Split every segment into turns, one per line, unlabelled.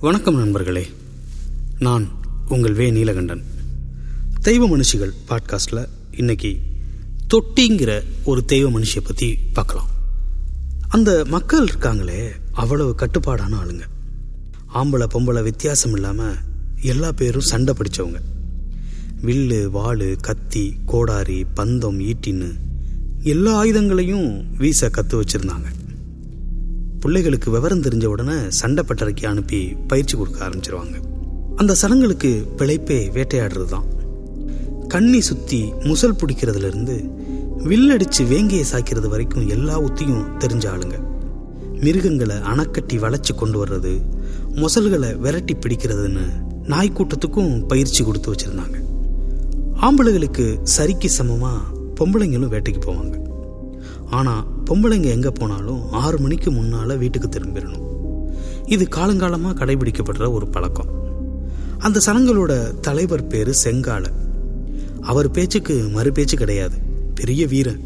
வணக்கம் நண்பர்களே. நான் உங்கள் வே. நீலகண்டன். தெய்வ மனுஷிகள் பாட்காஸ்டில் இன்னைக்கு தொட்டிங்கிற ஒரு தெய்வ மனுஷியை பற்றி பார்க்கலாம். அந்த மக்கள் இருக்காங்களே அவ்வளவு கட்டுப்பாடான ஆளுங்க. ஆம்பளை பொம்பளை வித்தியாசம் இல்லாமல் எல்லா பேரும் சண்டை பிடிச்சவங்க. வில்லு வாள் கத்தி கோடாரி பந்தம் ஈட்டின்னு எல்லா ஆயுதங்களையும் வீச கற்று வச்சுருந்தாங்க. பிள்ளைகளுக்கு விவரம் தெரிஞ்ச உடனே சண்டை பட்டறைக்கு அனுப்பி பயிற்சி கொடுக்க ஆரம்பிச்சிருவாங்க. அந்த சனங்களுக்கு பிழைப்பே வேட்டையாடுறது தான் கண்ணி சுத்தி முசல் பிடிக்கிறதுல இருந்து வில்லடிச்சு வேங்கையை சாய்க்கிறது வரைக்கும் எல்லா உத்தியும் தெரிஞ்ச ஆளுங்க. மிருகங்களை அணைக்கட்டி வளைச்சு கொண்டு வர்றது முசல்களை விரட்டி பிடிக்கிறதுன்னு நாய்க்கூட்டத்துக்கும் பயிற்சி கொடுத்து வச்சிருந்தாங்க. ஆம்பளைகளுக்கு சரிக்கு சமமா பொம்பளைங்களும் வேட்டைக்கு போவாங்க. ஆனால் பொம்பளைங்க எங்கே போனாலும் ஆறு மணிக்கு முன்னால் வீட்டுக்கு திரும்பிடணும். இது காலங்காலமாக கடைபிடிக்கப்படுற ஒரு பழக்கம். அந்த சனங்களோட தலைவர் பேர் செங்கால. அவர் பேச்சுக்கு மறு பேச்சு கிடையாது. பெரிய வீரன்.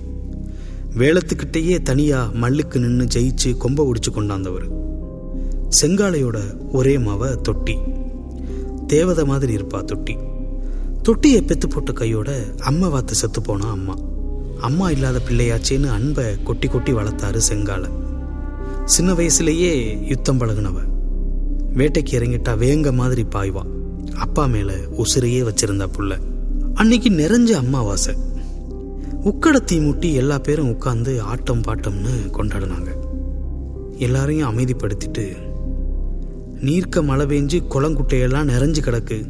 வேளத்துக்கிட்டேயே தனியாக மல்லுக்கு நின்று ஜெயிச்சு கொம்ப ஒடிச்சு கொண்டாந்தவர். செங்காலையோட ஒரே மாவ தொட்டி. தேவதை மாதிரி இருப்பா தொட்டி. தொட்டியை பெத்து போட்ட கையோட அம்மா வாத்து செத்து போனா அம்மா. அம்மா இல்லாத பிள்ளையாச்சேன்னு அன்பை கொட்டி கொட்டி வளர்த்தாரு செங்கால. சின்ன வயசுலேயே யுத்தம் பழகுனவ. வேட்டைக்கு இறங்கிட்டா வேங்க மாதிரி பாய்வா. அப்பா மேல உசிரையே வச்சிருந்தா புள்ள. அன்னைக்கு நிறைஞ்ச அம்மாவாசை. உக்கடத்தி முட்டி எல்லா பேரும் உட்காந்து ஆட்டம் பாட்டம்னு கொண்டாடினாங்க. எல்லாரையும் அமைதிப்படுத்திட்டு நீர்க்க மழை பெஞ்சு குளங்குட்டையெல்லாம் நிறைஞ்சு கிடக்கு.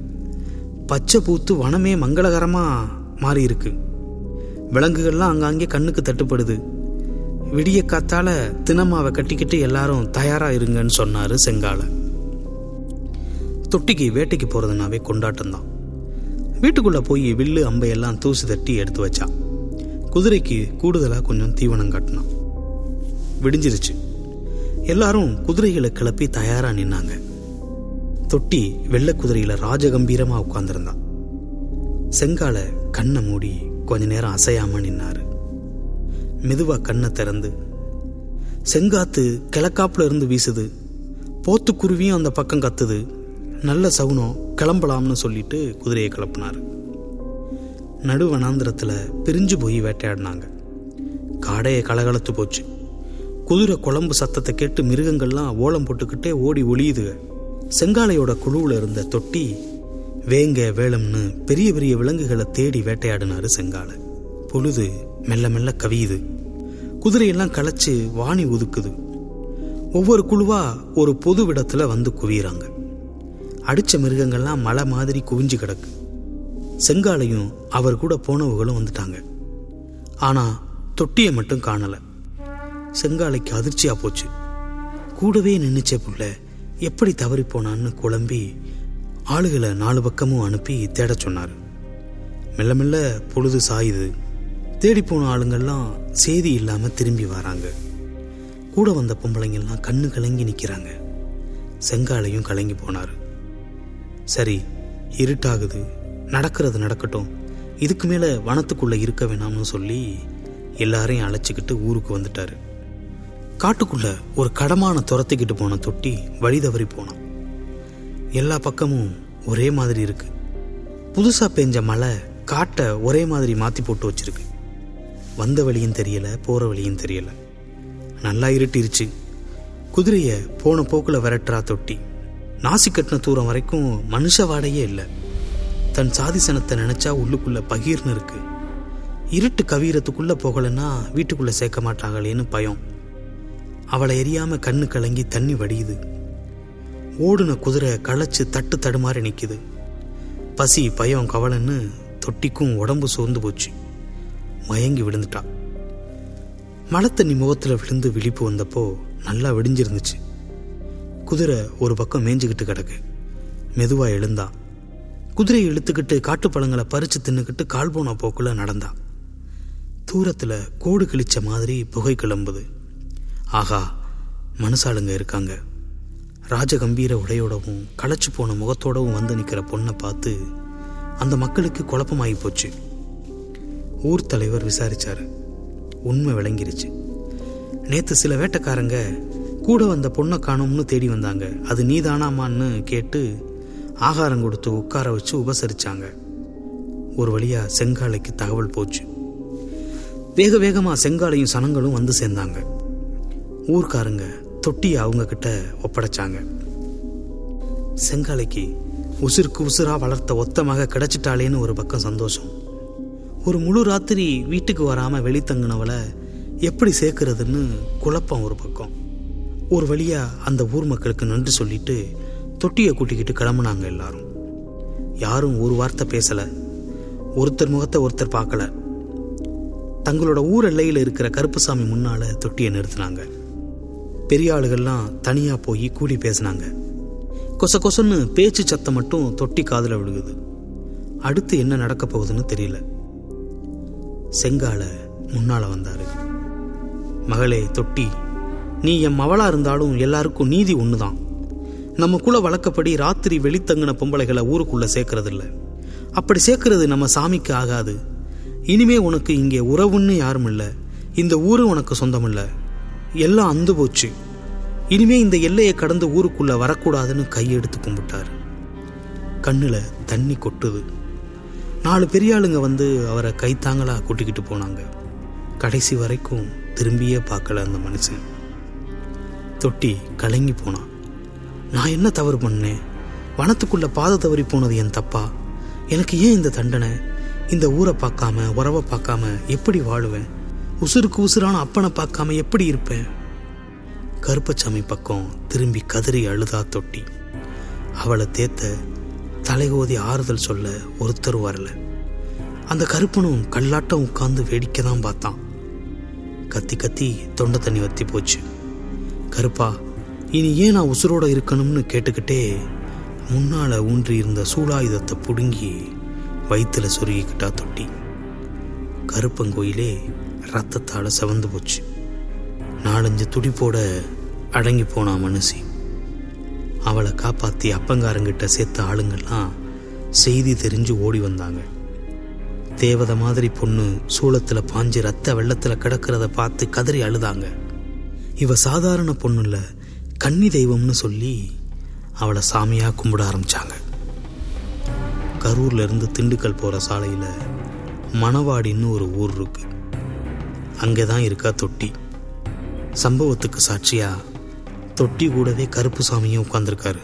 பச்சை பூத்து வனமே மங்களகரமாக மாறியிருக்கு. விலங்குகள்லாம் அங்காங்கே கண்ணுக்கு தட்டுப்படுது. விடிய காத்தால தினமாவை கட்டிக்கிட்டு எல்லாரும் தயாரா இருங்கன்னு சொன்னாரு செங்கால தொட்டிக்கு வேட்டைக்கு போறதுனாவே கொண்டாட்டம் தான் வீட்டுக்குள்ள போய் வில்லு அம்பையெல்லாம் தூசி தட்டி எடுத்து வச்சான். குதிரைக்கு கூடுதலா கொஞ்சம் தீவனம் காட்டினான். விடிஞ்சிருச்சு. எல்லாரும் குதிரைகளை கிளப்பி தயாரா நின்னாங்க. தொட்டி வெள்ளை குதிரையில ராஜகம்பீரமா உட்கார்ந்திருந்தான். செங்கால கண்ணை மூடி கொஞ்ச நேரம் அசையாம நின்னாரு. மெதுவா கண்ணை திறந்து செங்காத்து கிழக்காப்புல இருந்து வீசுது. போத்துக்குருவியும் அந்த பக்கம் கத்துது. நல்ல சவுனம் கிளம்பலாம்னு சொல்லிட்டு குதிரையை கிளப்புனாரு. நடுவனாந்திரத்துல பிரிஞ்சு போய் வேட்டையாடினாங்க. காடையை கலகலத்து போச்சு. குதிரை குழம்பு சத்தத்தை கேட்டு மிருகங்கள்லாம் ஓலம் போட்டுக்கிட்டே ஓடி ஒளியுதுக. செங்காலையோட குழுவில் இருந்த தொட்டி வேங்க வேளம்னு பெரிய பெரிய விலங்குகளை தேடி வேட்டையாடினாரு செங்கால. பொழுது மெல்ல மெல்ல கவியுது. குதிரையெல்லாம் களைச்சு வாணி ஒதுக்குது. ஒவ்வொரு குழுவா ஒரு பொது விடத்துல வந்து குவியறாங்க. அடிச்ச மிருகங்கள்லாம் மலை மாதிரி குவிஞ்சு கிடக்கு. செங்காலையும் அவர் கூட போனவர்களும் வந்துட்டாங்க. ஆனா தொட்டியை மட்டும் காணல. செங்காலைக்கு அதிர்ச்சியா போச்சு. கூடவே நின்றுச்சே புள்ள எப்படி தவறி போனான்னு குழம்பி ஆளுகளை நாலு பக்கமும் அனுப்பி தேடச் சொன்னார். மெல்ல மெல்ல பொழுது சாயுது. தேடி போன ஆளுங்கள்லாம் செய்தி இல்லாமல் திரும்பி வராங்க. கூட வந்த பொம்பளைங்கள்லாம் கண்ணு கலங்கி நிற்கிறாங்க செங்காலையும் கலங்கி போனார். சரி இருட்டாகுது. நடக்கிறது நடக்கட்டும். இதுக்கு மேலே வனத்துக்குள்ளே இருக்க வேணாம்னு சொல்லி எல்லாரையும் அழைச்சிக்கிட்டு ஊருக்கு வந்துட்டாரு. காட்டுக்குள்ளே ஒரு கடமான துரத்திக்கிட்டு போன தொட்டி வழி தவறி போனான். எல்லா பக்கமும் ஒரே மாதிரி இருக்கு. புதுசாக பெஞ்ச மழை காட்டை ஒரே மாதிரி மாற்றி போட்டு வச்சிருக்கு. வந்த வழியும் தெரியல போகிற வழியும் தெரியல. நல்லா இருட்டிருச்சு. குதிரையை போன போக்கில் விரட்டுறா தொட்டி. நாசி கட்டின தூரம் வரைக்கும் மனுஷ வாடையே இல்லை. தன் சாதிசனத்தை நினச்சா உள்ளுக்குள்ளே பகீர்னு இருக்கு. இருட்டு கவீரத்துக்குள்ளே போகலைன்னா வீட்டுக்குள்ளே சேர்க்க மாட்டாங்களேன்னு பயம். அவளை எரியாமல் கண்ணு கலங்கி தண்ணி வடியுது. ஓடுன குதிரை களைச்சு தட்டு தடுமாறி நிற்கிது பசி பயம் கவலைன்னு தொட்டிக்கும் உடம்பு சோர்ந்து போச்சு. மயங்கி விழுந்துட்டா. மழை தண்ணி முகத்தில் விழுந்து விழிப்பு வந்தப்போ நல்லா விடிஞ்சிருந்துச்சு. குதிரை ஒரு பக்கம் மேஞ்சுக்கிட்டு கிடக்கு. மெதுவாக எழுந்தான் குதிரையை இழுத்துக்கிட்டு காட்டுப்பழங்களை பறித்து தின்னுக்கிட்டு கால் போன போக்கில் நடந்தா. தூரத்தில் கோடு கிழிச்ச மாதிரி புகை கிளம்புது. ஆகா மனுஷாளுங்க இருக்காங்க. ராஜகம்பீர உடையோடவும் களைச்சு போன முகத்தோடவும் வந்து நிற்கிற பொண்ணை பார்த்து அந்த மக்களுக்கு குழப்பமாகி போச்சு. ஊர் தலைவர் விசாரிச்சாரு. உண்மை விளங்கிருச்சு. நேற்று சில வேட்டைக்காரங்க கூட வந்த பொண்ணை காணோம்னு தேடி வந்தாங்க. அது நீதானாமான்னு கேட்டு ஆகாரம் கொடுத்து உட்கார வச்சு உபசரிச்சாங்க. ஒரு வழியாக செங்காலைக்கு தகவல் போச்சு. வேக வேகமாக செங்காலையும் சனங்களும் வந்து சேர்ந்தாங்க. ஊர்க்காரங்க தொட்டியை அவங்க கிட்ட ஒப்படைச்சாங்க. செங்காலைக்கு உசுருக்கு உசுரா வளர்த்த ஒத்தமாக கிடைச்சிட்டாளேன்னு ஒரு பக்கம் சந்தோஷம். ஒரு முழு ராத்திரி வீட்டுக்கு வராம வெளித்தங்கினவளை எப்படி சேர்க்கறதுன்னு குழப்பம் ஒரு பக்கம். ஒரு வழியா அந்த ஊர் மக்களுக்கு நன்றி சொல்லிட்டு தொட்டியை கூட்டிக்கிட்டு கிளம்புனாங்க எல்லாரும். யாரும் ஒரு வார்த்தை பேசல. ஒருத்தர் முகத்தை ஒருத்தர் பார்க்கல. தங்களோட ஊர் எல்லையில் இருக்கிற கருப்புசாமி முன்னால தொட்டியை நிறுத்தினாங்க. பெரிய ஆளுகள்லாம் தனியா போய் கூடி பேசினாங்க. கொச கொசன்னு பேச்சு சத்தம் மட்டும் தொட்டி காதில் விழுகுது. அடுத்து என்ன நடக்க போகுதுன்னு தெரியல. செங்கால முன்னால வந்தாரு. மகளே தொட்டி நீ என் மவளா இருந்தாலும் எல்லாருக்கும் நீதி ஒண்ணுதான். நம்ம குல வழக்கப்படி ராத்திரி வெளித்தங்கின பொம்பளைகளை ஊருக்குள்ள சேர்க்கறது இல்ல அப்படி சேர்க்கறது நம்ம சாமிக்கு ஆகாது. இனிமே உனக்கு இங்கே உறவுன்னு யாரும் இல்ல. இந்த ஊரு உனக்கு சொந்தம் எல்லாம் அந்து போச்சு. இனிமே இந்த எல்லையை கடந்து ஊருக்குள்ள வரக்கூடாதுன்னு கையெடுத்து கும்பிட்டாரு. கண்ணுல தண்ணி கொட்டுது. நாலு பெரியாளுங்க வந்து அவரை கைத்தாங்களா கூட்டிக்கிட்டு போனாங்க. கடைசி வரைக்கும் திரும்பியே பார்க்கல அந்த மனுஷன். தொட்டி கலங்கி போனான் நான் என்ன தவறு பண்ணேன்? வனத்துக்குள்ள பாதை தவறி போனது என் தப்பா? எனக்கு ஏன் இந்த தண்டனை? இந்த ஊரை பார்க்காம உறவை பார்க்காம எப்படி வாழுவேன்? உசுருக்கு உசுரான அப்பனை பார்க்காம எப்படி இருப்பேன்? கருப்பசாமி பக்கம் திரும்பி கதறி அழுதா தொட்டி. அவளை தேத்த தலைகோதி ஆறுதல் சொல்ல ஒருத்தர் வரல. அந்த கருப்பனும் கல்லாட்டம் உட்கார்ந்து வேடிக்கை தான் பார்த்தான். கத்தி கத்தி தொண்டை தண்ணி வத்தி போச்சு. கருப்பா இனி ஏன் நான் உசுரோட இருக்கணும்னு கேட்டுக்கிட்டே முன்னால ஊன்றி இருந்த சூலாயுதத்தை பிடுங்கி வயிற்றுல சொருகிக்கிட்டா தொட்டி. கருப்பங்கோயிலே ரத்தத்தால் சவந்து போச்சு. நாலஞ்சு துடிப்போட அடங்கி போனா மனுஷி அவளை காப்பாத்தி அப்பங்காரங்கிட்ட சேர்த்த ஆளுங்கெல்லாம் செய்தி தெரிஞ்சு ஓடி வந்தாங்க. தேவதை மாதிரி பொண்ணு சூளத்துல பாஞ்சு ரத்த வெள்ளத்துல கிடக்கிறத பார்த்து கதறி அழுதாங்க. இவ சாதாரண பொண்ணு இல்ல கன்னி தெய்வம்னு சொல்லி அவளை சாமியா கும்பிட ஆரம்பிச்சாங்க. கரூர்ல இருந்து திண்டுக்கல் போற சாலையில மணவாடின்னு ஒரு ஊர் அங்கே தான் இருக்கா தொட்டி. சம்பவத்துக்கு சாட்சியா? தொட்டி கூடவே கருப்பு சாமியும் உட்கார்ந்துருக்காரு.